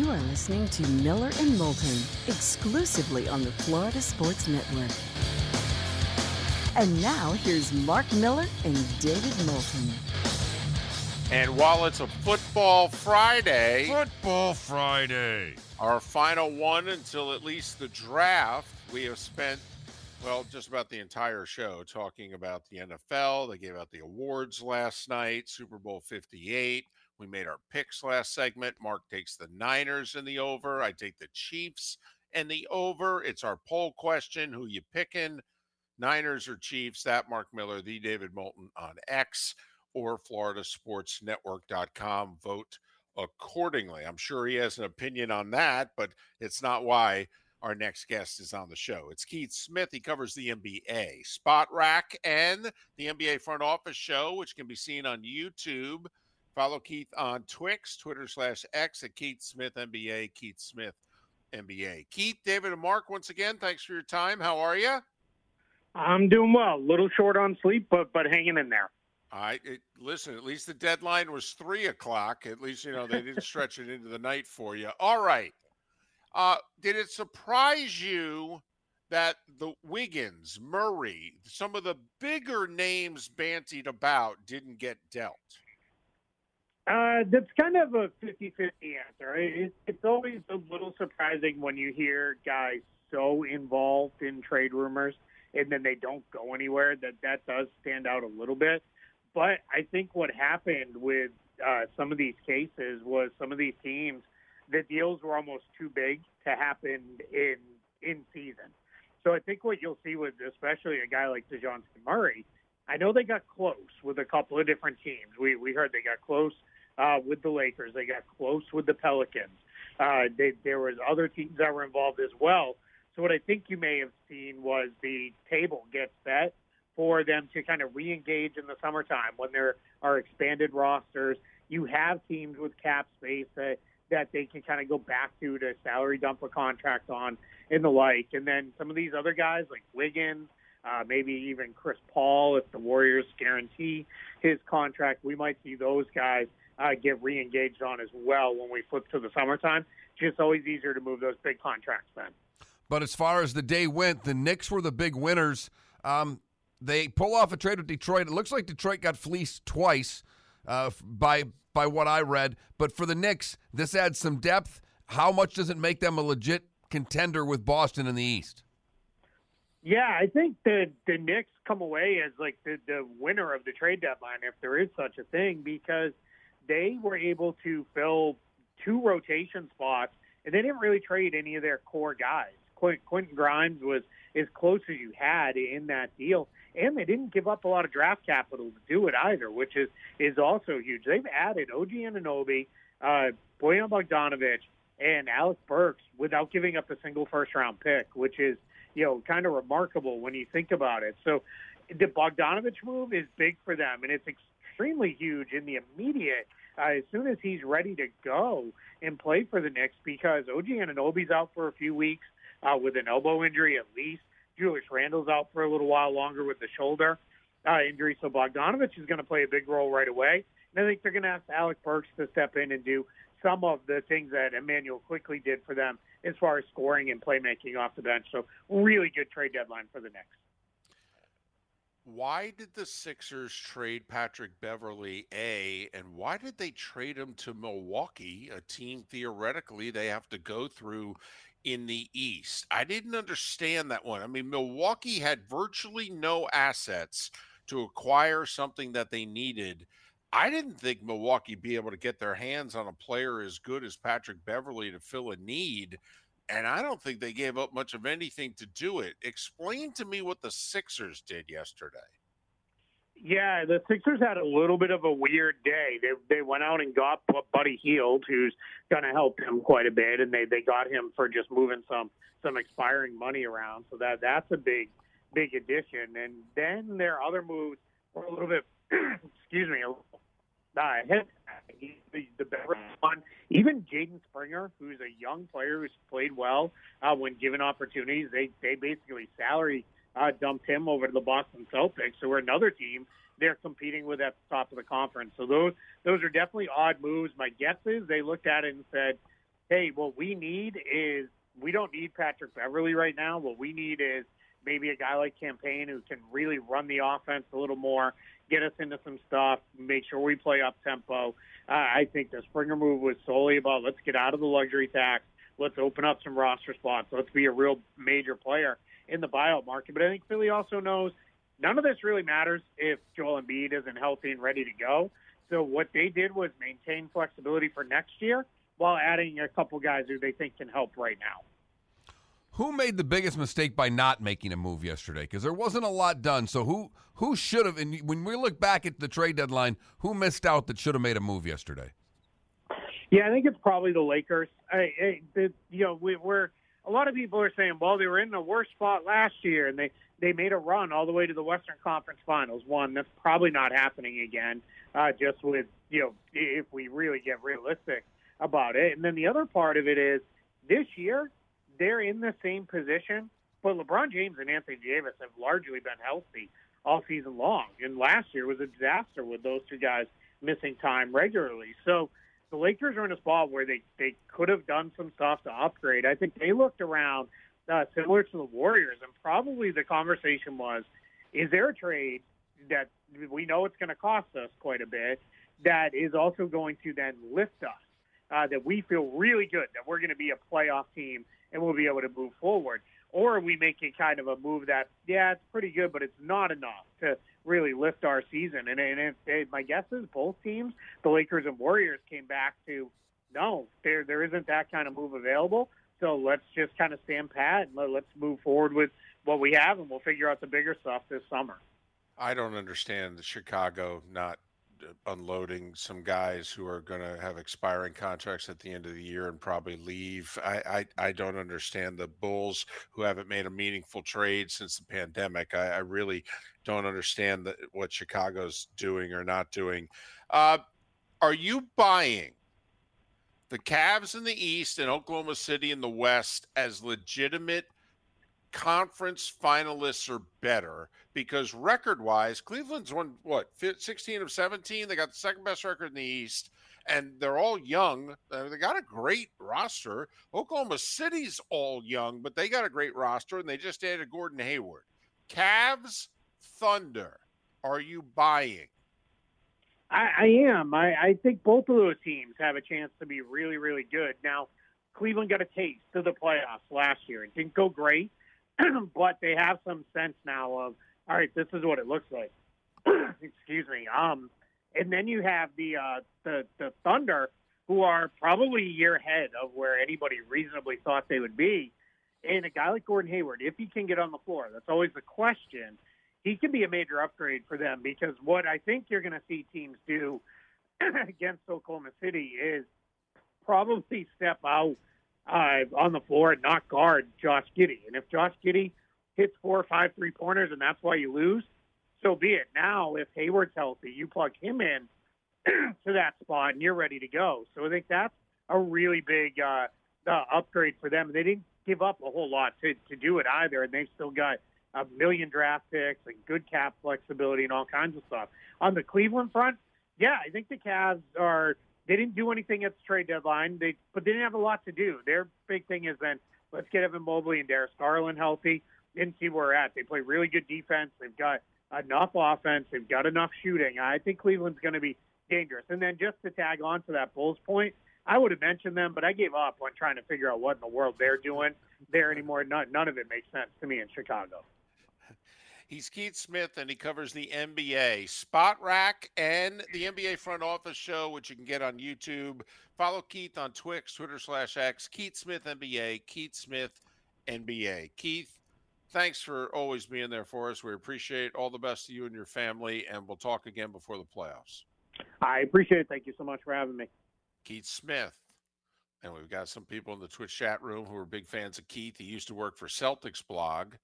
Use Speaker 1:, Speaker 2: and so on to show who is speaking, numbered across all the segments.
Speaker 1: You are listening to Miller and Moulton exclusively on the Florida Sports Network. And now here's Mark Miller and David Moulton.
Speaker 2: And while it's a football Friday,
Speaker 3: Football Friday.
Speaker 2: our final one until at least the draft, we have spent, well, just about the entire show talking about the NFL. They gave out the awards last night, Super Bowl 58. We made our picks last segment. Mark takes the Niners in the over. I take the Chiefs and the over. It's our poll question who you picking? Niners or Chiefs? That Mark Miller, the David Moulton on X or FloridaSportsNetwork.com. Vote accordingly. I'm sure he has an opinion on that, but it's not why our next guest is on the show. It's Keith Smith. He covers the NBA, Spotrac, and the NBA Front Office Show, which can be seen on YouTube. Follow Keith on Twix, Twitter slash X at Keith Smith NBA, Keith Smith NBA. Keith, David, and Mark, once again, thanks for your time. How are you?
Speaker 4: I'm doing well. A little short on sleep, but but hanging in there.
Speaker 2: Right. It, listen, at least the deadline was three o'clock. At least, you know, they didn't stretch it into the night for you. All right. Uh, did it surprise you that the Wiggins, Murray, some of the bigger names bantied about didn't get dealt?
Speaker 4: Uh, that's kind of a 50-50 answer. It, it's always a little surprising when you hear guys so involved in trade rumors and then they don't go anywhere. That that does stand out a little bit. But I think what happened with uh, some of these cases was some of these teams, the deals were almost too big to happen in in season. So I think what you'll see with especially a guy like DeJounte Murray, I know they got close with a couple of different teams. We we heard they got close uh, with the Lakers. They got close with the Pelicans. Uh, they, there was other teams that were involved as well. So what I think you may have seen was the table get set for them to kind of re-engage in the summertime when there are expanded rosters. You have teams with cap space that that they can kind of go back to to salary dump a contract on and the like. And then some of these other guys like Wiggins, uh, maybe even Chris Paul, if the Warriors guarantee his contract, we might see those guys uh, get re-engaged on as well when we flip to the summertime. Just always easier to move those big contracts then.
Speaker 3: But as far as the day went, the Knicks were the big winners. Um, they pull off a trade with Detroit. It looks like Detroit got fleeced twice uh, by by what I read. But for the Knicks, this adds some depth. How much does it make them a legit contender with Boston in the East?
Speaker 4: Yeah, I think the the Knicks come away as like the the winner of the trade deadline, if there is such a thing, because they were able to fill two rotation spots, and they didn't really trade any of their core guys. Quint, Quentin Grimes was as close as you had in that deal, and they didn't give up a lot of draft capital to do it either, which is is also huge. They've added OG Anunoby, uh, Bojan Bogdanovich, and Alec Burks without giving up a single first round pick, which is you know kind of remarkable when you think about it. So the Bogdanovich move is big for them, and it's extremely huge in the immediate. Uh, as soon as he's ready to go and play for the Knicks, because OG Anunoby's out for a few weeks uh, with an elbow injury at least. Julius Randle's out for a little while longer with the shoulder uh, injury, so Bogdanovich is going to play a big role right away. And I think they're going to ask Alec Burks to step in and do some of the things that Immanuel Quickley did for them as far as scoring and playmaking off the bench. So really good trade deadline for the Knicks.
Speaker 2: Why did the Sixers trade Patrick Beverley, A, and why did they trade him to Milwaukee, a team theoretically they have to go through in the East? I didn't understand that one. I mean, Milwaukee had virtually no assets to acquire something that they needed. I didn't think Milwaukee be able to get their hands on a player as good as Patrick Beverley to fill a need and I don't think they gave up much of anything to do it. Explain to me what the Sixers did yesterday.
Speaker 4: Yeah, the Sixers had a little bit of a weird day. They they went out and got Buddy Hield, who's going to help them quite a bit, and they they got him for just moving some some expiring money around. So that that's a big big addition. And then their other moves were a little bit, excuse me, a little uh, hit the, the better one. Even Jaden Springer, who's a young player who's played well uh, when given opportunities, they they basically salary uh, dumped him over to the Boston Celtics, who are another team they're competing with at the top of the conference. So those those are definitely odd moves. My guess is they looked at it and said, hey, what we need is we don't need Patrick Beverley right now. What we need is maybe a guy like Cam Payne who can really run the offense a little more, get us into some stuff, make sure we play up tempo. Uh, I think the Springer move was solely about let's get out of the luxury tax, let's open up some roster spots, let's be a real major player in the buyout market. But I think Philly also knows none of this really matters if Joel Embiid isn't healthy and ready to go. So what they did was maintain flexibility for next year while adding a couple guys who they think can help right now.
Speaker 3: Who made the biggest mistake by not making a move yesterday? Because there wasn't a lot done. So who who should have? And when we look back at the trade deadline, who missed out that should have made a move yesterday?
Speaker 4: Yeah, I think it's probably the Lakers. I, I the, you know, we, we're a lot of people are saying, well, they were in the worst spot last year, and they they made a run all the way to the Western Conference Finals. One, that's probably not happening again. Uh, just with you know, if we really get realistic about it. And then the other part of it is this year they're in the same position, but LeBron James and Anthony Davis have largely been healthy all season long. And last year was a disaster with those two guys missing time regularly. So the Lakers are in a spot where they they could have done some stuff to upgrade. I think they looked around uh, similar to the Warriors, and probably the conversation was, is there a trade that we know it's going to cost us quite a bit that is also going to then lift us? Uh, that we feel really good that we're going to be a playoff team and we'll be able to move forward. Or we make a kind of a move that, yeah, it's pretty good, but it's not enough to really lift our season. And, and it, my guess is both teams, the Lakers and Warriors, came back to no, there there isn't that kind of move available. So let's just kind of stand pat and let, let's move forward with what we have, and we'll figure out the bigger stuff this summer.
Speaker 2: I don't understand the Chicago not unloading some guys who are going to have expiring contracts at the end of the year and probably leave. I, I, I don't understand the Bulls who haven't made a meaningful trade since the pandemic. I, I really don't understand the, what Chicago's doing or not doing. Uh, are you buying the Cavs in the East and Oklahoma City in the West as legitimate conference finalists or better? because record wise, Cleveland's won what 16 of 17. They got the second best record in the East, and they're all young. Uh, they got a great roster. Oklahoma City's all young, but they got a great roster, and they just added Gordon Hayward. Cavs, Thunder, are you buying?
Speaker 4: I, I am. I, I think both of those teams have a chance to be really, really good. Now, Cleveland got a taste of the playoffs last year. It didn't go great, but they have some sense now of – all right, this is what it looks like. Excuse me. Um, and then you have the uh, the the Thunder, who are probably a year ahead of where anybody reasonably thought they would be. And a guy like Gordon Hayward, if he can get on the floor, that's always the question. He can be a major upgrade for them because what I think you're going to see teams do against Oklahoma City is probably step out uh, on the floor and not guard Josh Giddey. And if Josh Giddey hits four or five three pointers and that's why you lose, so be it. Now, if Hayward's healthy, you plug him in to that spot and you're ready to go. So I think that's a really big uh, uh, upgrade for them. They didn't give up a whole lot to, to do it either, and they've still got a million draft picks and good cap flexibility and all kinds of stuff. On the Cleveland front, yeah, I think the Cavs are. They didn't do anything at the trade deadline, they but they didn't have a lot to do. Their big thing is then let's get Evan Mobley and Darius Garland healthy and see where we're at. They play really good defense. They've got enough offense. They've got enough shooting. I think Cleveland's going to be dangerous. And then just to tag on to that Bulls point, I would have mentioned them, but I gave up on trying to figure out what in the world they're doing there anymore. None, none of it makes sense to me in Chicago.
Speaker 2: He's Keith Smith, and he covers the NBA, Spotrac, and the NBA Front Office Show, which you can get on YouTube. Follow Keith on Twix, Twitter slash X, Keith Smith NBA, Keith Smith NBA. Keith, thanks for always being there for us. We appreciate all the best to you and your family, and we'll talk again before the playoffs.
Speaker 4: I appreciate it. Thank you so much for having me.
Speaker 2: Keith Smith. And we've got some people in the Twitch chat room who are big fans of Keith. He used to work for Celtics blog.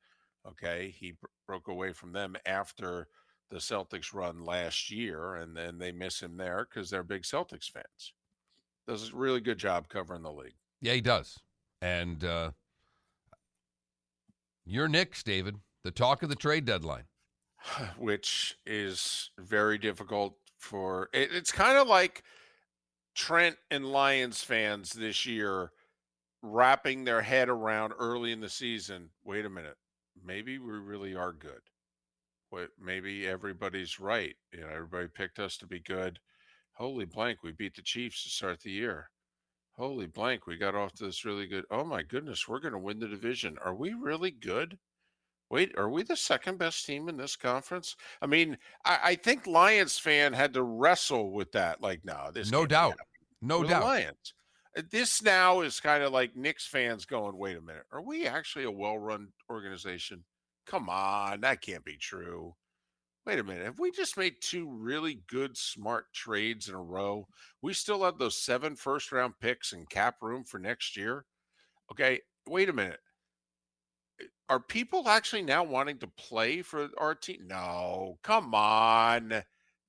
Speaker 2: Okay. He broke away from them after the Celtics run last year, and then they miss him there because they're big Celtics fans. Does a really good job covering the league.
Speaker 3: Yeah, he does. And uh, your Knicks, David, the talk of the trade deadline.
Speaker 2: Which is very difficult for it, it's kind of like Trent and Lions fans this year wrapping their head around early in the season. Wait a minute, maybe we really are good. Wait, maybe everybody's right. You know, everybody picked us to be good. Holy blank, we beat the Chiefs to start the year. Holy blank, we got off to this really good. Oh my goodness, we're going to win the division. Are we really good? Wait, are we the second best team in this conference? I mean, I, I think Lions fan had to wrestle with that. Like, no, this
Speaker 3: no doubt, no
Speaker 2: We're
Speaker 3: doubt.
Speaker 2: Lions. Uh, This now is kind of like Knicks fans going, wait a minute, are we actually a well-run organization? Come on, that can't be true. Wait a minute, have we just made two really good, smart trades in a row? We still have those seven first-round picks and cap room for next year. Okay, wait a minute are people actually now wanting to play for our team? No, come on,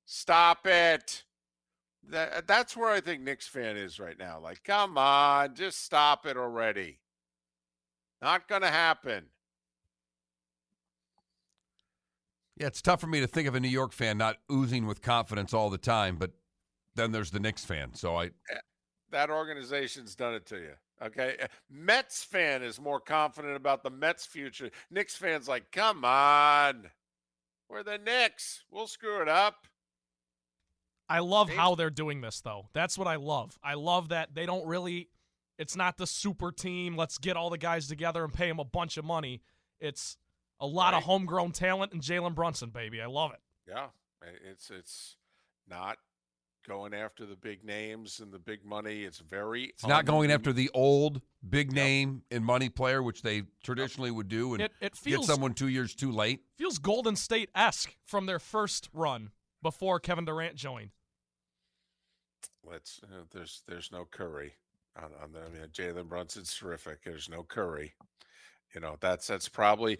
Speaker 2: stop it. That that's where I think Knicks fan is right now. Like, come on, just stop it already. Not gonna happen.
Speaker 3: Yeah, it's tough for me to think of a New York fan not oozing with confidence all the time, but then there's the Knicks fan. So I
Speaker 2: That organization's done it to you. Okay. Uh, Mets fan is more confident about the Mets future. Knicks fans like, come on. We're the Knicks. We'll screw it up.
Speaker 5: I love
Speaker 2: They-
Speaker 5: how they're doing this though. That's what I love. I love that they don't really it's not the super team, let's get all the guys together and pay them a bunch of money. It's a lot
Speaker 2: Right.
Speaker 5: of homegrown talent and Jalen Brunson, baby. I love it.
Speaker 2: Yeah, it's it's not going after the big names and the big money. It's very.
Speaker 3: it's not going after the old big
Speaker 2: Yep.
Speaker 3: name and money player, which they traditionally would do, and
Speaker 5: It it
Speaker 3: get
Speaker 5: feels
Speaker 3: someone two years too late.
Speaker 5: feels Golden State esque from their first run before Kevin Durant joined.
Speaker 2: Let's. Uh, there's there's no Curry on, on the. I mean, Jalen Brunson's terrific. There's no Curry. You know that's that's probably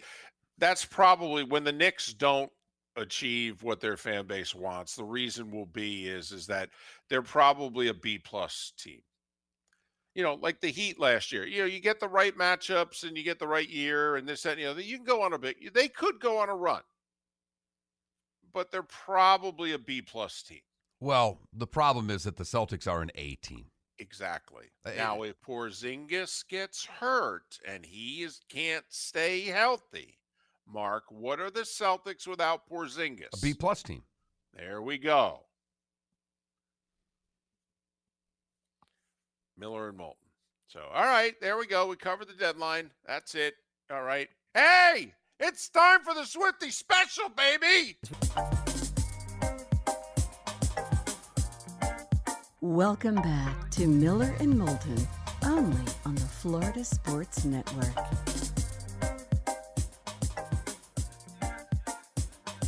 Speaker 2: that's probably when the Knicks don't achieve what their fan base wants. The reason will be is is that they're probably a B plus team. You know, like the Heat last year. You know, you get the right matchups and you get the right year and this that and, you know you can go on a big. They could go on a run, but they're probably a B plus team.
Speaker 3: Well, the problem is that the Celtics are an A team.
Speaker 2: Exactly.
Speaker 3: Uh,
Speaker 2: Now, if Porzingis gets hurt and he is can't stay healthy, Mark, what are the Celtics without Porzingis?
Speaker 3: A B plus team.
Speaker 2: There we go. Miller and Moulton. So, all right, there we go. We covered the deadline. That's it. All right. Hey, it's time for the Swifty special, baby.
Speaker 1: Welcome back to Miller and Moulton, only on the Florida Sports Network.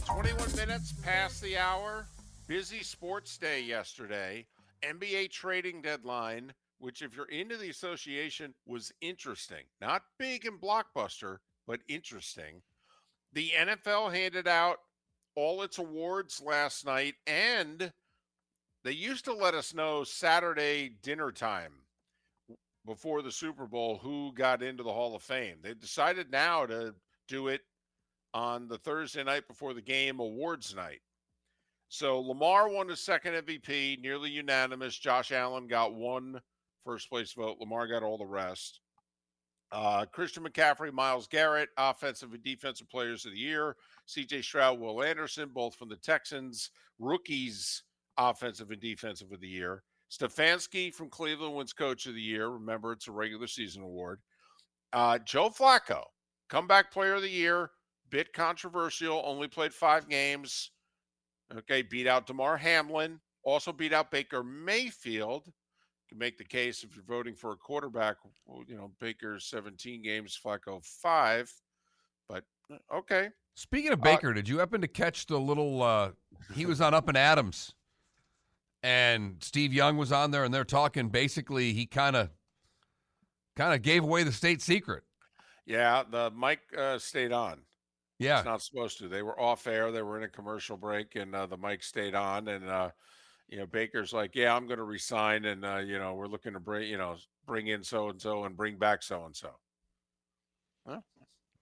Speaker 2: 21 minutes past the hour. Busy sports day yesterday. NBA trading deadline, which, if you're into the association, was interesting. Not big and blockbuster, but interesting. The NFL handed out all its awards last night, and they used to let us know Saturday dinner time before the Super Bowl who got into the Hall of Fame. They decided now to do it on the Thursday night before the game awards night. So Lamar won his second MVP, nearly unanimous. Josh Allen got one first place vote. Lamar got all the rest. Uh, Christian McCaffrey, Myles Garrett, offensive and defensive players of the year. CJ Stroud, Will Anderson, both from the Texans. Rookies, offensive and defensive of the year. Stefanski from Cleveland wins coach of the year. Remember, it's a regular season award. Uh, Joe Flacco, comeback player of the year. Bit controversial, only played five games. Okay, beat out Damar Hamlin, also beat out Baker Mayfield. You can make the case if you're voting for a quarterback, well, you know, Baker 17 games, Flacco five. But uh, okay.
Speaker 3: Speaking of
Speaker 2: Uh,
Speaker 3: Baker, did you happen to catch the little? Uh, he was on Up and Adams, and Steve Young was on there, and they're talking. Basically, he kind of, kind of gave away the state secret.
Speaker 2: Yeah, the mic uh, stayed on.
Speaker 3: Yeah,
Speaker 2: It's not supposed to. They were off air. They were in a commercial break, and uh, the mic stayed on. And uh, you know, Baker's like, "Yeah, I'm going to resign, and uh, you know, we're looking to bring, you know, bring in so and so and bring back so and so." Well,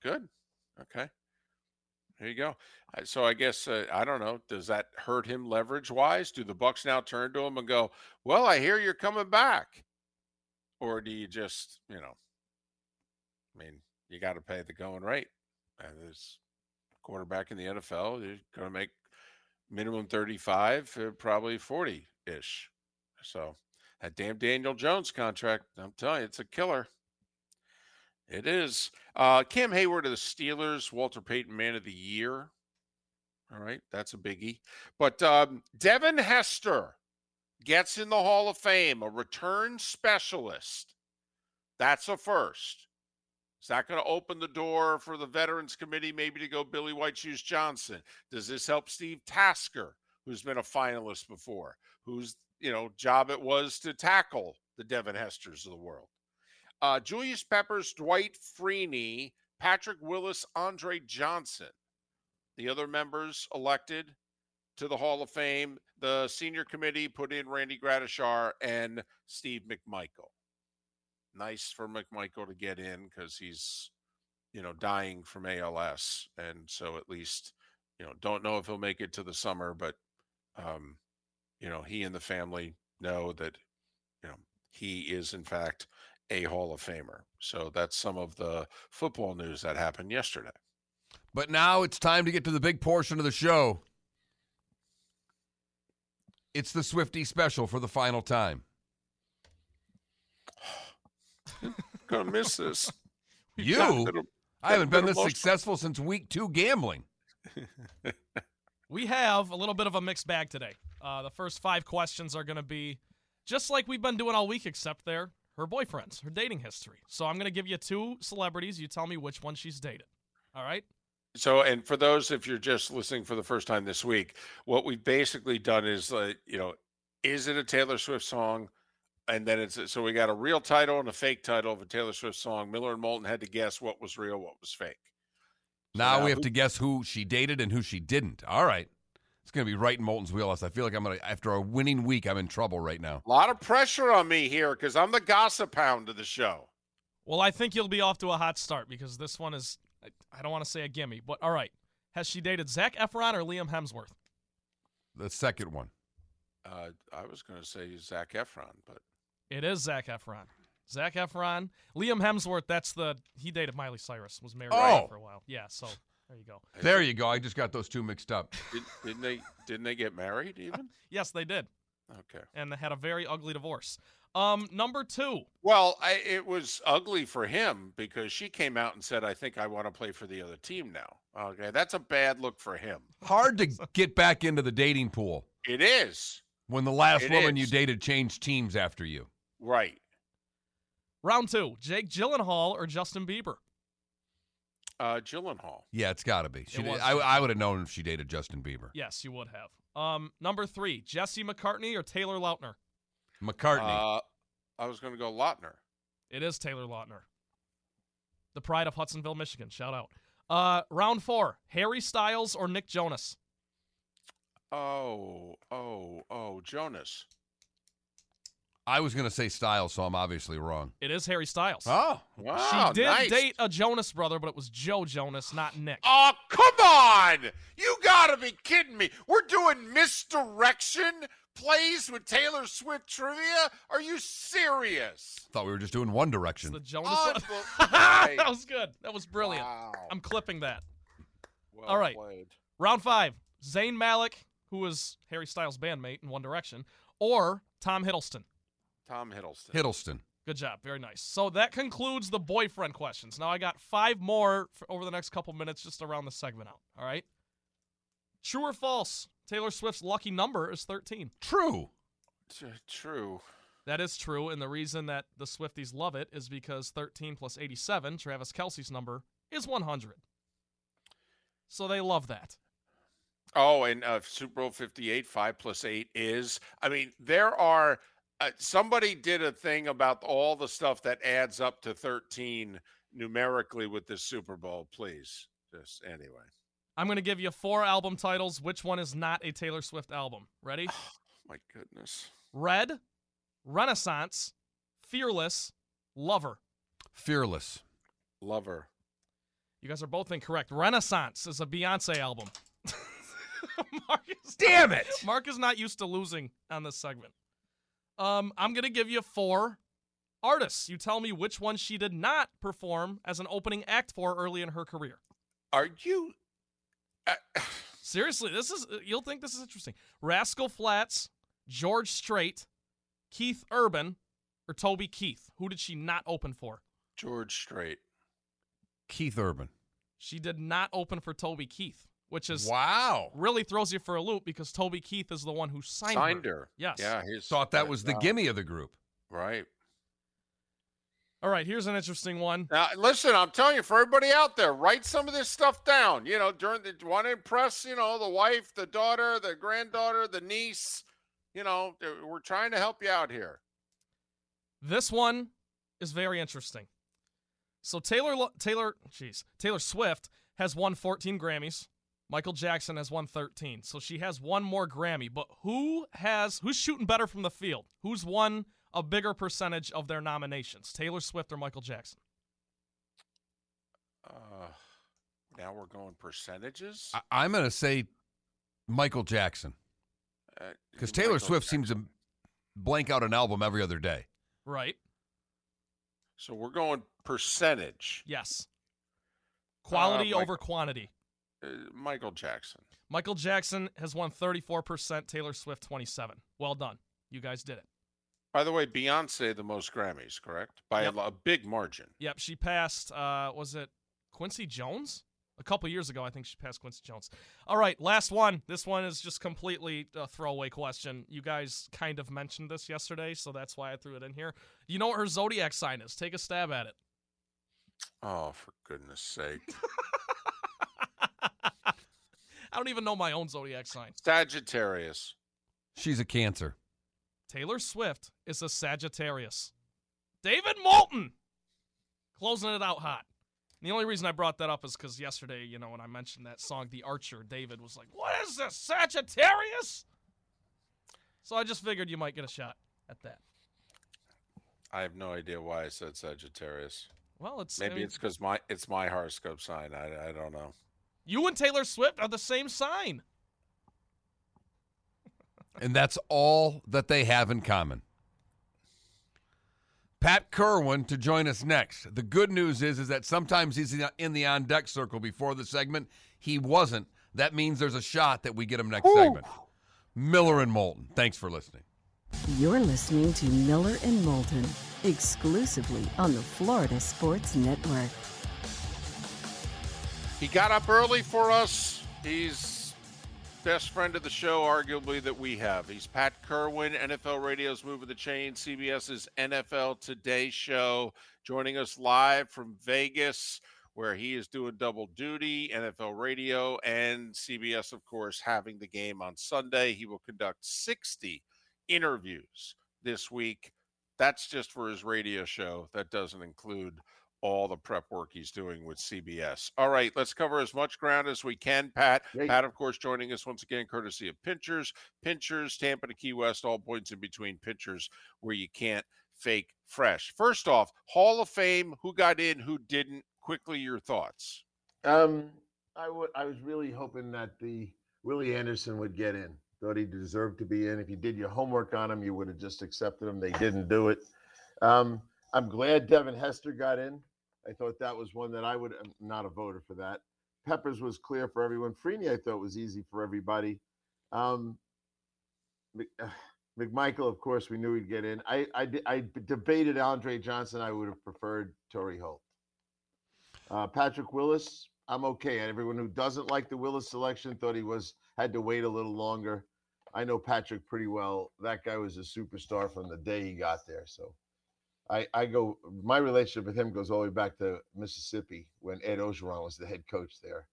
Speaker 2: good. Okay. There you go. So I guess uh, I don't know. Does that hurt him leverage wise? Do the Bucks now turn to him and go, "Well, I hear you're coming back"? or do you just, you know, I mean, you got to pay the going rate. And as quarterback in the NFL, you're going to make minimum 35, uh, probably 40 ish. So that damn Daniel Jones contract, I'm telling you, it's a killer. It is. Uh, Cam Hayward of the Steelers, Walter Payton Man of the Year. All right, that's a biggie. But um, Devin Hester gets in the Hall of Fame, a return specialist. That's a first. Is that going to open the door for the Veterans Committee maybe to go Billy White Shoes Johnson? Does this help Steve Tasker, who's been a finalist before, whose you know job it was to tackle the Devin Hesters of the world? Uh, Julius Peppers, Dwight Freeney, Patrick Willis, Andre Johnson, the other members elected to the Hall of Fame. The senior committee put in Randy Gradishar and Steve McMichael. Nice for McMichael to get in because he's, you know, dying from ALS, and so at least, you know, don't know if he'll make it to the summer, but, um, you know, he and the family know that, you know, he is in fact a Hall of Famer. So that's some of the football news that happened yesterday.
Speaker 3: But now it's time to get to the big portion of the show. It's the Swifty special for the final time.
Speaker 2: Gonna miss this.
Speaker 3: You?
Speaker 2: Little-
Speaker 3: I haven't been this
Speaker 2: emotional.
Speaker 3: successful since week two gambling.
Speaker 5: We have a little bit of a mixed bag today. Uh, the first five questions are going to be just like we've been doing all week, except they're her boyfriends, her dating history. So I'm going to give you two celebrities. You tell me which one she's dated. All right?
Speaker 2: So, and for those, if you're just listening for the first time this week, what we've basically done is, uh, you know, is it a Taylor Swift song? And then it's so we got a real title and a fake title of a Taylor Swift song. Miller and Moulton had to guess what was real, what was fake.
Speaker 3: Now
Speaker 2: now
Speaker 3: we have
Speaker 2: who-
Speaker 3: to guess who she dated and who she didn't. All right. It's going to be right in Moulton's wheelhouse. I feel like I'm going to, after a winning week, I'm in trouble right now.
Speaker 2: A lot of pressure on me here because I'm the gossip hound of the show.
Speaker 5: Well, I think you'll be off to a hot start because this one is, I- I don't want to say a gimme, but all right. Has she dated Zac Efron or Liam Hemsworth?
Speaker 3: The second one.
Speaker 2: Uh, I was going to say Zac Efron, but
Speaker 5: It is Zac Efron. Zac Efron. Liam Hemsworth, that's the, he dated Miley Cyrus, was married
Speaker 3: Oh.
Speaker 5: for a while. Yeah, so there you go.
Speaker 3: There you go. I just got those two mixed up.
Speaker 2: did, didn't they didn't they get married even?
Speaker 5: Yes, they did.
Speaker 2: Okay.
Speaker 5: And they had a very ugly divorce. Um, number two.
Speaker 2: Well, I, it was ugly for him because she came out and said, "I think I want to play for the other team now." Okay, that's a bad look for him.
Speaker 3: Hard to get back into the dating pool
Speaker 2: It is
Speaker 3: when the last
Speaker 2: It
Speaker 3: woman you dated changed teams after you.
Speaker 2: right.
Speaker 5: Round two. Jake Gyllenhaal or Justin Bieber?
Speaker 2: Uh, Gyllenhaal.
Speaker 3: Yeah, it's got to be. She
Speaker 5: It
Speaker 3: did,
Speaker 5: was
Speaker 3: I, I would have known if she dated Justin Bieber.
Speaker 5: Yes, you would have. Um, number three. Jesse McCartney or Taylor Lautner?
Speaker 3: McCartney.
Speaker 2: Uh, I was going to go Lautner.
Speaker 5: It is Taylor Lautner. The pride of Hudsonville, Michigan. Shout out. Uh, round four. Harry Styles or Nick Jonas?
Speaker 2: Oh, oh, oh, Jonas.
Speaker 3: I was going to say Styles, so I'm obviously wrong.
Speaker 5: It is Harry Styles.
Speaker 3: Oh,
Speaker 2: Wow,
Speaker 5: she did
Speaker 2: nice.
Speaker 5: date a Jonas brother, but it was Joe Jonas, not Nick.
Speaker 2: Oh, come on! You gotta be kidding me. We're doing misdirection plays with Taylor Swift trivia? Are you serious?
Speaker 3: thought we were just doing One
Speaker 5: It's
Speaker 3: Direction.
Speaker 5: the Jonas.
Speaker 2: Unbel-
Speaker 5: that was good. That was brilliant.
Speaker 2: Wow.
Speaker 5: I'm clipping that.
Speaker 2: Well
Speaker 5: all right.
Speaker 2: played.
Speaker 5: Round five. Zayn Malik, who was Harry Styles' bandmate in One Direction, or Tom Hiddleston.
Speaker 2: Tom Hiddleston.
Speaker 3: Hiddleston.
Speaker 5: Good job. Very nice. So that concludes the boyfriend questions. Now I got five more for over the next couple minutes just around the segment out. All right. True or false? Taylor Swift's lucky number is 13.
Speaker 3: True.
Speaker 2: T- True.
Speaker 5: That is true. And the reason that the Swifties love it is because 13 plus 87, Travis Kelce's number, is 100. So they love that.
Speaker 2: Oh, and uh, Super Bowl 58, 5 plus 8 is. I mean, there are. Uh, somebody did a thing about all the stuff that adds up to 13 numerically with this Super Bowl, please. Just anyway.
Speaker 5: I'm going to give you four album titles. Which one is not a Taylor Swift album? Ready?
Speaker 2: Oh, My goodness.
Speaker 5: Red, Renaissance, Fearless, Lover.
Speaker 3: Fearless.
Speaker 2: Lover.
Speaker 5: You guys are both incorrect. Renaissance is a Beyonce album. Mark is,
Speaker 3: Damn it!
Speaker 5: Mark is not used to losing on this segment. Um, I'm gonna give you four Artists, you tell me which one she did not perform as an opening act for early in her career.
Speaker 2: Are you? Uh,
Speaker 5: Seriously, this is you'll think this is interesting. Rascal Flatts, George Strait, Keith Urban, or Toby Keith. Who did she not open for?
Speaker 2: George Strait.
Speaker 3: Keith Urban.
Speaker 5: She did not open for Toby Keith, which is
Speaker 3: Wow.
Speaker 5: really throws you for a loop because Toby Keith is the one who signed,
Speaker 2: Signed
Speaker 5: her.
Speaker 2: her.
Speaker 5: Yes.
Speaker 2: Yeah, he's
Speaker 3: Thought that was the
Speaker 2: wow.
Speaker 3: gimme of the group.
Speaker 2: Right.
Speaker 5: All right, here's an interesting one.
Speaker 2: Now, listen, I'm telling you, for everybody out there, write some of this stuff down. You know, during the want to impress, you know, the wife, the daughter, the granddaughter, the niece. You know, we're trying to help you out here.
Speaker 5: This one is very interesting. So Taylor Taylor, jeez, Taylor Swift has won 14 Grammys. Michael Jackson has won 13. So she has one more Grammy, but who has who's shooting better from the field? Who's won a bigger percentage of their nominations? Taylor Swift or Michael Jackson?
Speaker 2: Uh, now we're going percentages.
Speaker 3: I- I'm going to say Michael Jackson
Speaker 2: Uh,
Speaker 3: because Taylor
Speaker 2: Michael
Speaker 3: Swift seems to blank out an album every other day.
Speaker 5: Right.
Speaker 2: So we're going percentage.
Speaker 5: Yes. Quality
Speaker 2: Mike-
Speaker 5: over quantity.
Speaker 2: Uh, Michael Jackson.
Speaker 5: Michael Jackson has won 34%, Taylor Swift 27. Well done. You guys did it.
Speaker 2: By the way, Beyonce the most Grammys, correct? By
Speaker 5: Yep.
Speaker 2: a, a big margin.
Speaker 5: Yep, she passed. Uh, was it Quincy Jones? A couple years ago, I think she passed Quincy Jones. All right, last one. This one is just completely a throwaway question. You guys kind of mentioned this yesterday, so that's why I threw it in here. You know what her zodiac sign is? Take a stab at it.
Speaker 2: Oh, for goodness sake.
Speaker 5: I don't even know my own zodiac sign.
Speaker 2: Sagittarius.
Speaker 3: She's a cancer.
Speaker 5: Taylor Swift is a Sagittarius. David Moulton closing it out hot. And the only reason I brought that up is because yesterday, you know, when I mentioned that song, The Archer, David was like, What is this, Sagittarius? So I just figured you might get a shot at that.
Speaker 2: I have no idea why I said Sagittarius.
Speaker 5: Well, it's I
Speaker 2: Maybe
Speaker 5: mean,
Speaker 2: it's because my it's my horoscope sign. I I don't know.
Speaker 5: You and Taylor Swift are the same sign.
Speaker 3: And that's all that they have in common. Pat Kirwan to join us next. The good news is, is that sometimes he's in the on deck circle before the segment. He wasn't. That means there's a shot that we get him next segment. Miller and Moulton. Thanks for listening.
Speaker 1: You're listening to Miller and Moulton exclusively on the Florida Sports Network.
Speaker 2: He got up early for us. He's best friend of the show, arguably that we have. He's Pat Kirwan, NFL Radio's Move of the Chain, CBS's NFL Today show, joining us live from Vegas, where he is doing double duty, NFL Radio and CBS, of course, having the game on Sunday. He will conduct 60 interviews this week. That's just for his radio show. That doesn't include all the prep work he's doing with CBS. All right, let's cover as much ground as we can, Pat.
Speaker 6: Great.
Speaker 2: Pat, of course, joining us once again, courtesy of Pinchers. Pinchers, Tampa to Key West, all points in between Pinchers, where you can't fake fresh. First off, Hall of Fame, who got in, who didn't? Quickly, your thoughts.
Speaker 6: Um, I was really hoping that the Willie Anderson would get in. Thought he deserved to be in. If you did your homework on him, you would have just accepted him. They didn't do it. Um, I'm glad Devin Hester got in. I thought that was one that I would. I'm not a voter for that. Peppers was clear for everyone. Freeney, I thought was easy for everybody. Um, uh, McMichael, of course, we knew he'd get in. I I, I debated Andre Johnson. I would have preferred Torry Holt. Uh, Patrick Willis, I'm okay. And everyone who doesn't like the Willis selection thought he was had to wait a little longer. I know Patrick pretty well. That guy was a superstar from the day he got there. So I, I go my relationship with him goes all the way back to Mississippi when Ed Orgeron was the head coach there.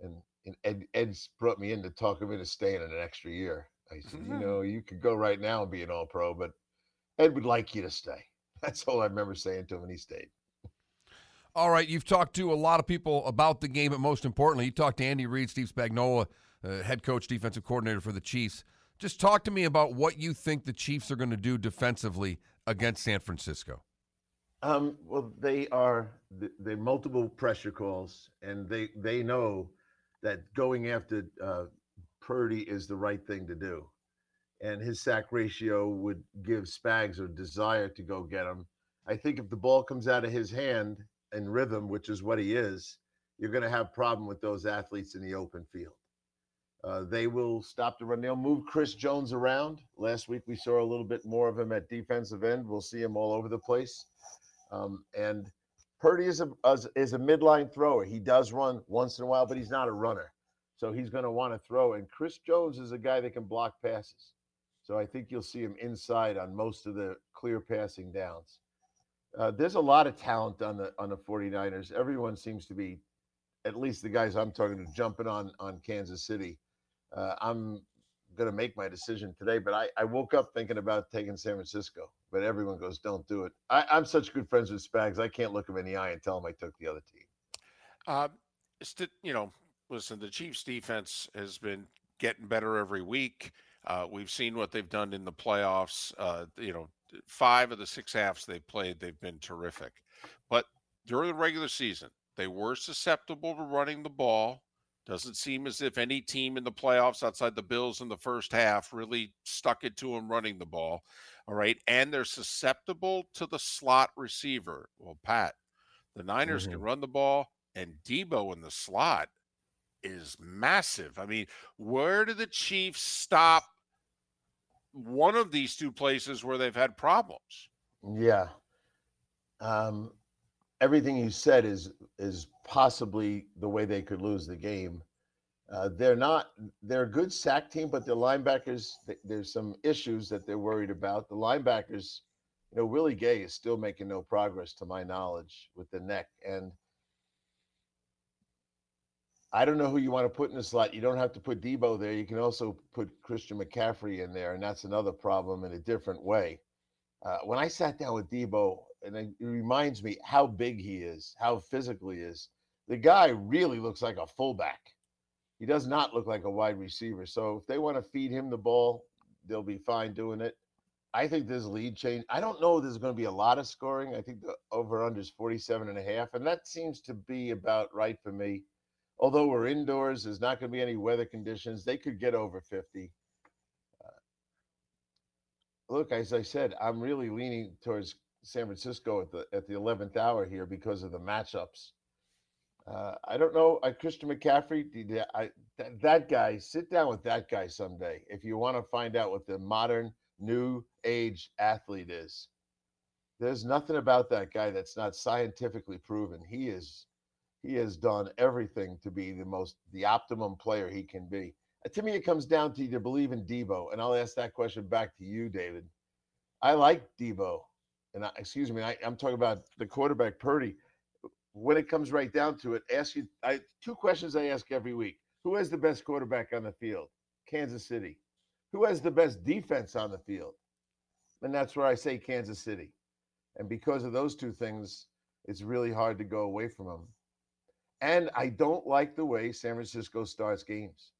Speaker 6: And, and Ed Ed's brought me in to talk him into staying an extra year. I said, you know, you could go right now and be an all pro, but Ed would like you to stay. That's all I remember saying to him, and he stayed.
Speaker 3: All right, you've talked to a lot of people about the game, but most importantly, you talked to Andy Reid, Steve Spagnuolo, uh, head coach, defensive coordinator for the Chiefs. Just talk to me about what you think the Chiefs are going to do defensively against San Francisco.
Speaker 6: Um, well, they are th- they multiple pressure calls, and they they know that going after uh, Purdy is the right thing to do, and his sack ratio would give Spags a desire to go get him, I think if the ball comes out of his hand in rhythm, which is what he is, you're going to have problem with those athletes in the open field. Uh, they will stop the run. They'll move Chris Jones around. Last week we saw a little bit more of him at defensive end. We'll see him all over the place. Um, and Purdy is a is a midline thrower. He does run once in a while, but he's not a runner. So he's going to want to throw. And Chris Jones is a guy that can block passes. So I think you'll see him inside on most of the clear passing downs. Uh, there's a lot of talent on the on the 49ers. Everyone seems to be, at least the guys I'm talking to, jumping on on Kansas City. Uh, I'm going to make my decision today, but I, I woke up thinking about taking San Francisco. But everyone goes, don't do it. I, I'm such good friends with Spags. I can't look him in the eye and tell him I took the other team.
Speaker 2: Uh, you know, listen, the Chiefs' defense has been getting better every week. Uh, we've seen what they've done in the playoffs. Uh, you know, five of the six halves they've played, they've been terrific. But during the regular season, they were susceptible to running the ball. Doesn't seem as if any team in the playoffs outside the Bills in the first half really stuck it to them running the ball. All right. And they're susceptible to the slot receiver. Well, Pat, the Niners mm-hmm. can run the ball, and Deebo in the slot is massive. I mean, where do the Chiefs stop one of these two places where they've had problems?
Speaker 6: Yeah. Um, everything you said is is possibly the way they could lose the game. Uh, they're not they're a good sack team, but the linebackers there's some issues that they're worried about. The linebackers, you know, Willie Gay is still making no progress to my knowledge with the neck, and I don't know who you want to put in the slot. You don't have to put Deebo there. You can also put Christian McCaffrey in there, and that's another problem in a different way. Uh, when I sat down with Deebo, and it reminds me how big he is, how physical he is. The guy really looks like a fullback. He does not look like a wide receiver. So if they want to feed him the ball, they'll be fine doing it. I think this lead change. I don't know there's going to be a lot of scoring. I think the over under is 47 and a half. And that seems to be about right for me. Although we're indoors, there's not going to be any weather conditions. They could get over 50. Uh, look, as I said, I'm really leaning towards San Francisco at the at the eleventh hour here because of the matchups. Uh, I don't know. Uh, Christian McCaffrey, I, that, that guy, sit down with that guy someday if you want to find out what the modern new age athlete is. There's nothing about that guy that's not scientifically proven. He is he has done everything to be the most the optimum player he can be. Uh, to me, it comes down to you to believe in Deebo, and I'll ask that question back to you, David. I like Deebo and I, excuse me, I, am talking about the quarterback Purdy. When it comes right down to it, ask you I, two questions I ask every week: Who has the best quarterback on the field? Kansas City. Who has the best defense on the field? And that's where I say Kansas City. And because of those two things, it's really hard to go away from them. And I don't like the way San Francisco starts games.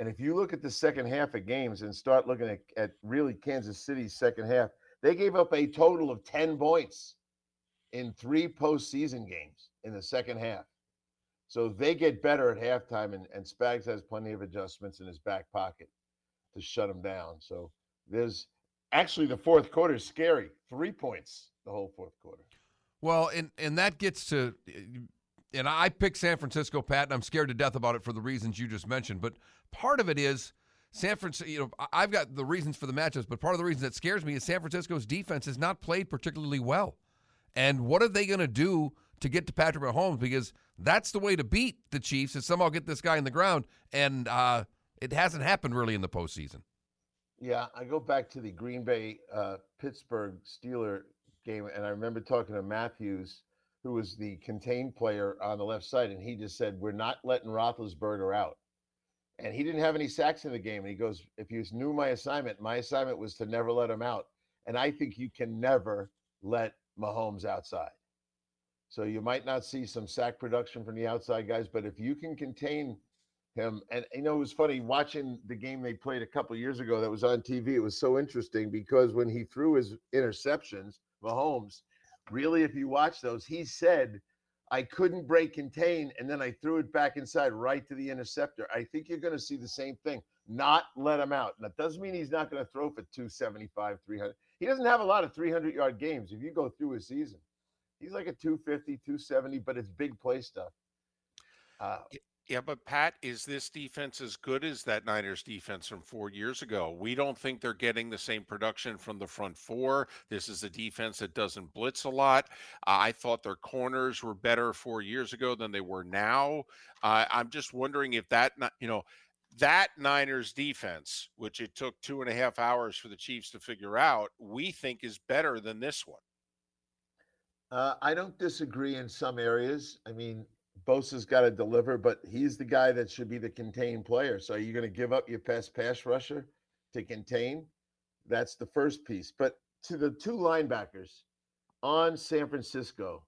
Speaker 6: And if you look at the second half of games and start looking at, at really Kansas City's second half, they gave up a total of 10 points in three postseason games in the second half. So they get better at halftime, and, and Spags has plenty of adjustments in his back pocket to shut them down. So there's actually the fourth quarter is scary. Three points the whole fourth quarter.
Speaker 3: Well, and and that gets to, and I pick San Francisco, Pat, and I'm scared to death about it for the reasons you just mentioned. But part of it is San Francisco, you know, I've got the reasons for the matchups, but part of the reason that scares me is San Francisco's defense has not played particularly well. And what are they going to do to get to Patrick Mahomes? Because that's the way to beat the Chiefs is somehow get this guy in the ground, and uh, it hasn't happened really in the postseason.
Speaker 6: Yeah, I go back to the Green Bay uh, Pittsburgh Steeler game, and I remember talking to Matthews, who was the contained player on the left side, and he just said, "We're not letting Roethlisberger out." And he didn't have any sacks in the game. And he goes, if you knew my assignment, my assignment was to never let him out. And I think you can never let Mahomes outside. So you might not see some sack production from the outside guys, but if you can contain him, and you know it was funny watching the game they played a couple years ago that was on TV. It was so interesting because when he threw his interceptions, Mahomes, really, if you watch those, he said I couldn't break contain, and then I threw it back inside right to the interceptor. I think you're going to see the same thing. Not let him out. And that doesn't mean he's not going to throw for 275, 300. he doesn't have a lot of 300 yard games. If you go through his season, he's like a 250, 270, but it's big play stuff.
Speaker 2: Uh, yeah, but Pat, is this defense as good as that Niners defense from four years ago? We don't think they're getting the same production from the front four. This is a defense that doesn't blitz a lot. Uh, I thought their corners were better four years ago than they were now. Uh, I'm just wondering if that, you know, that Niners defense, which it took two and a half hours for the Chiefs to figure out, we think is better than this one.
Speaker 6: Uh, I don't disagree in some areas. I mean, Bosa's got to deliver, but he's the guy that should be the contained player. So are you're going to give up your best pass rusher to contain? That's the first piece. But to the two linebackers on San Francisco,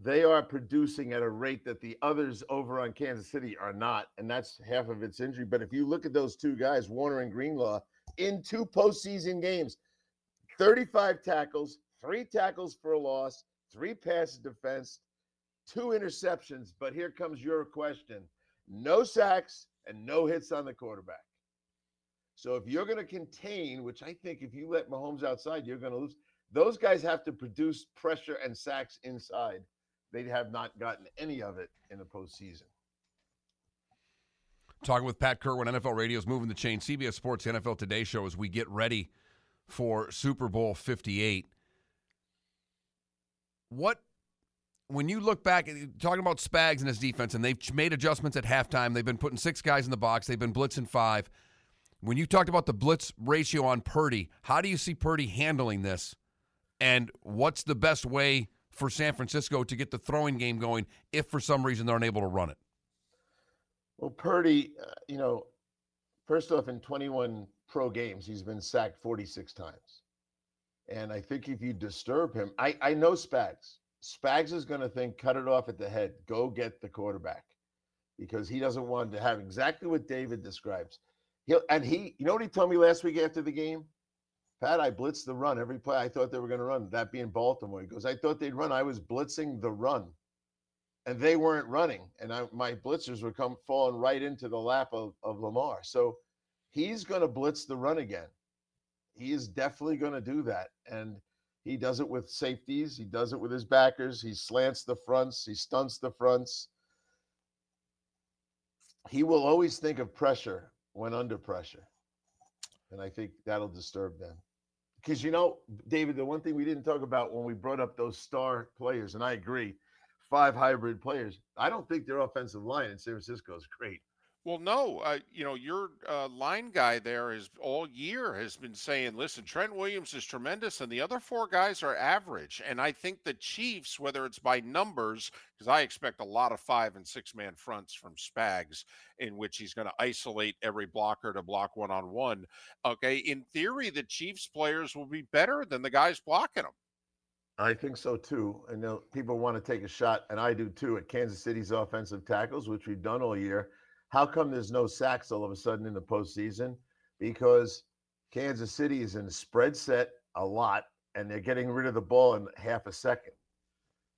Speaker 6: they are producing at a rate that the others over on Kansas City are not, and that's half of its injury. But if you look at those two guys, Warner and Greenlaw, in two postseason games, 35 tackles, three tackles for a loss, three passes defense, two interceptions. But here comes your question no sacks and no hits on the quarterback. So if you're going to contain, which I think if you let Mahomes outside, you're going to lose. Those guys have to produce pressure and sacks inside. They have not gotten any of it in the postseason.
Speaker 3: Talking with Pat Kirwan, NFL Radio's moving the chain. CBS Sports NFL Today show as we get ready for Super Bowl 58. What when you look back, talking about Spags and his defense, and they've made adjustments at halftime. They've been putting six guys in the box. They've been blitzing five. When you talked about the blitz ratio on Purdy, how do you see Purdy handling this? And what's the best way for San Francisco to get the throwing game going if for some reason they're unable to run it?
Speaker 6: Well, Purdy, uh, you know, first off, in 21 pro games, he's been sacked 46 times. And I think if you disturb him, I, I know Spags. Spags is going to think, cut it off at the head, go get the quarterback, because he doesn't want to have exactly what David describes. He'll and he, you know what he told me last week after the game? Pat, I blitzed the run every play. I thought they were going to run. That being Baltimore, he goes, I thought they'd run. I was blitzing the run, and they weren't running, and I, my blitzers were come falling right into the lap of, of Lamar. So he's going to blitz the run again. He is definitely going to do that, and he does it with safeties. He does it with his backers. He slants the fronts. He stunts the fronts. He will always think of pressure when under pressure. And I think that'll disturb them. Because, you know, David, the one thing we didn't talk about when we brought up those star players, and I agree, five hybrid players, I don't think their offensive line in San Francisco is great.
Speaker 2: Well, no, uh, you know your uh, line guy there is all year has been saying, "Listen, Trent Williams is tremendous, and the other four guys are average." And I think the Chiefs, whether it's by numbers, because I expect a lot of five and six man fronts from Spags, in which he's going to isolate every blocker to block one on one. Okay, in theory, the Chiefs players will be better than the guys blocking them.
Speaker 6: I think so too. Know people want to take a shot, and I do too, at Kansas City's offensive tackles, which we've done all year how come there's no sacks all of a sudden in the postseason? Because Kansas City is in a spread set a lot and they're getting rid of the ball in half a second.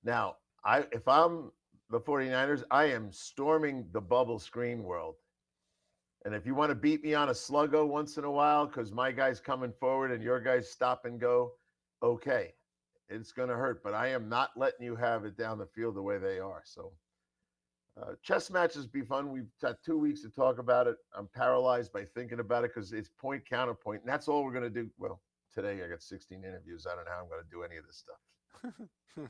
Speaker 6: Now, I if I'm the 49ers, I am storming the bubble screen world. And if you want to beat me on a sluggo once in a while because my guy's coming forward and your guys stop and go, okay, it's going to hurt. But I am not letting you have it down the field the way they are. So uh, chess matches be fun. We've got two weeks to talk about it. I'm paralyzed by thinking about it because it's point counterpoint, and that's all we're going to do. Well, today I got 16 interviews. I don't know how I'm going to do any of this stuff.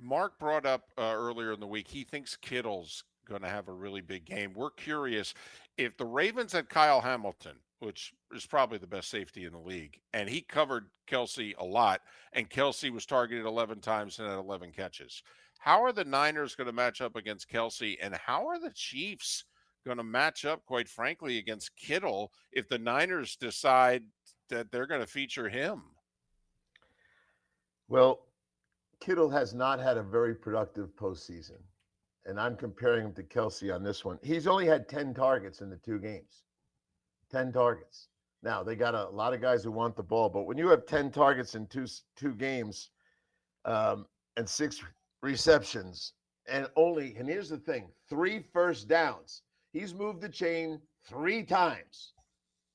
Speaker 2: Mark brought up uh, earlier in the week he thinks Kittle's going to have a really big game. We're curious if the Ravens had Kyle Hamilton, which is probably the best safety in the league, and he covered Kelce a lot, and Kelce was targeted 11 times and had 11 catches. How are the Niners going to match up against Kelce? and how are the Chiefs going to match up, quite frankly, against Kittle if the Niners decide that they're going to feature him?
Speaker 6: Well, Kittle has not had a very productive postseason, and I'm comparing him to Kelce on this one. He's only had 10 targets in the two games. 10 targets. Now, they got a lot of guys who want the ball, but when you have 10 targets in two two games um, and six receptions and only, and here's the thing three first downs. He's moved the chain three times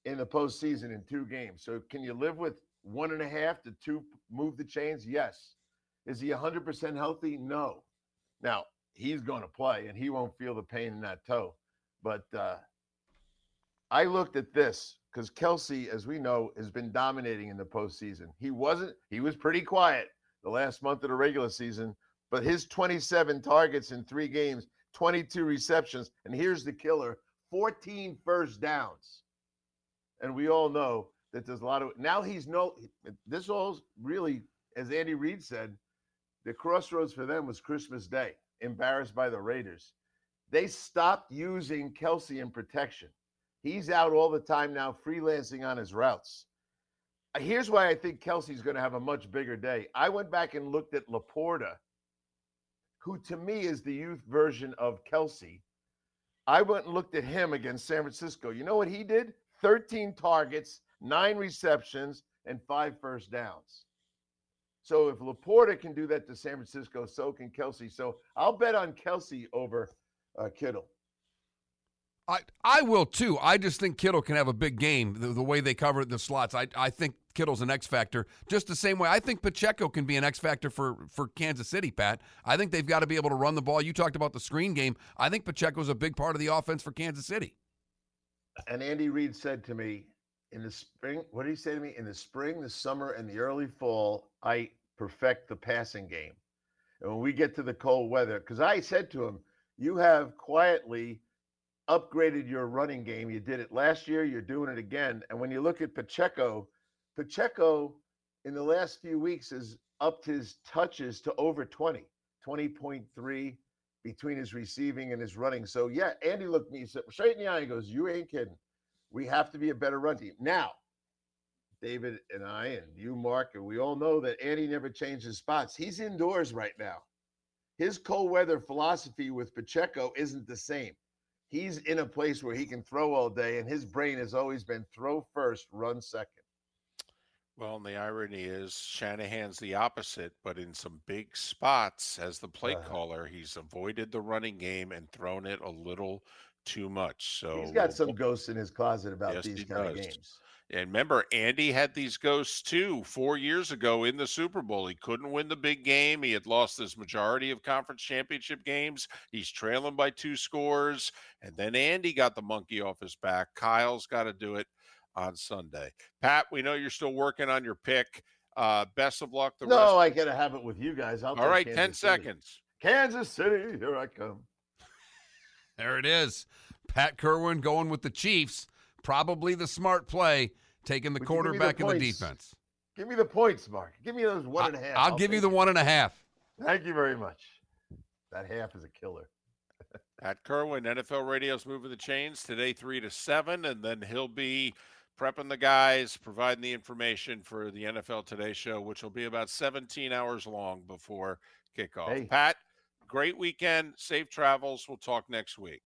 Speaker 6: in the postseason in two games. So can you live with one and a half to two move the chains? Yes. Is he 100% healthy? No. Now, he's going to play and he won't feel the pain in that toe. But uh, I looked at this because Kelce, as we know, has been dominating in the postseason. He wasn't, he was pretty quiet the last month of the regular season, but his 27 targets in three games, 22 receptions, and here's the killer 14 first downs. And we all know that there's a lot of now he's no this all really, as Andy Reid said, the crossroads for them was Christmas Day, embarrassed by the Raiders. They stopped using Kelce in protection. He's out all the time now, freelancing on his routes. Here's why I think Kelce's going to have a much bigger day. I went back and looked at LaPorta, who to me is the youth version of Kelce, I went and looked at him against San Francisco. You know what he did? 13 targets, nine receptions, and five first downs. So if LaPorta can do that to San Francisco, so can Kelce. So I'll bet on Kelce over uh, Kittle.
Speaker 3: I, I will too. I just think Kittle can have a big game the, the way they cover the slots. I, I think Kittle's an X factor, just the same way I think Pacheco can be an X factor for, for Kansas City, Pat. I think they've got to be able to run the ball. You talked about the screen game. I think Pacheco's a big part of the offense for Kansas City.
Speaker 6: And Andy Reid said to me in the spring, what did he say to me? In the spring, the summer, and the early fall, I perfect the passing game. And when we get to the cold weather, because I said to him, you have quietly upgraded your running game. You did it last year, you're doing it again. And when you look at Pacheco, Pacheco in the last few weeks has upped his touches to over 20, 20.3 between his receiving and his running. So yeah, Andy looked me straight in the eye and goes, You ain't kidding. We have to be a better run team. Now, David and I and you, Mark, and we all know that Andy never changes spots. He's indoors right now. His cold weather philosophy with Pacheco isn't the same he's in a place where he can throw all day, and his brain has always been throw first, run second.
Speaker 2: Well, and the irony is Shanahan's the opposite, but in some big spots as the play uh-huh. caller, he's avoided the running game and thrown it a little too much. So
Speaker 6: he's got some ghosts in his closet about yes, these kind does. of games.
Speaker 2: And remember, Andy had these ghosts too four years ago in the Super Bowl. He couldn't win the big game. He had lost his majority of conference championship games. He's trailing by two scores. And then Andy got the monkey off his back. Kyle's got to do it on Sunday. Pat, we know you're still working on your pick. Uh, best of luck.
Speaker 6: The no, I got to have it with you guys. I'll
Speaker 2: All right, Kansas 10 City. seconds.
Speaker 6: Kansas City, here I come.
Speaker 3: There it is. Pat Kirwan going with the Chiefs. Probably the smart play, taking the quarterback the and the defense.
Speaker 6: Give me the points, Mark. Give me those one and a half.
Speaker 3: I'll, I'll give you the one and a half.
Speaker 6: Thank you very much. That half is a killer.
Speaker 2: Pat Kirwan, NFL Radio's moving the chains today, three to seven, and then he'll be prepping the guys, providing the information for the NFL Today show, which will be about 17 hours long before kickoff. Hey. Pat, great weekend, safe travels. We'll talk next week.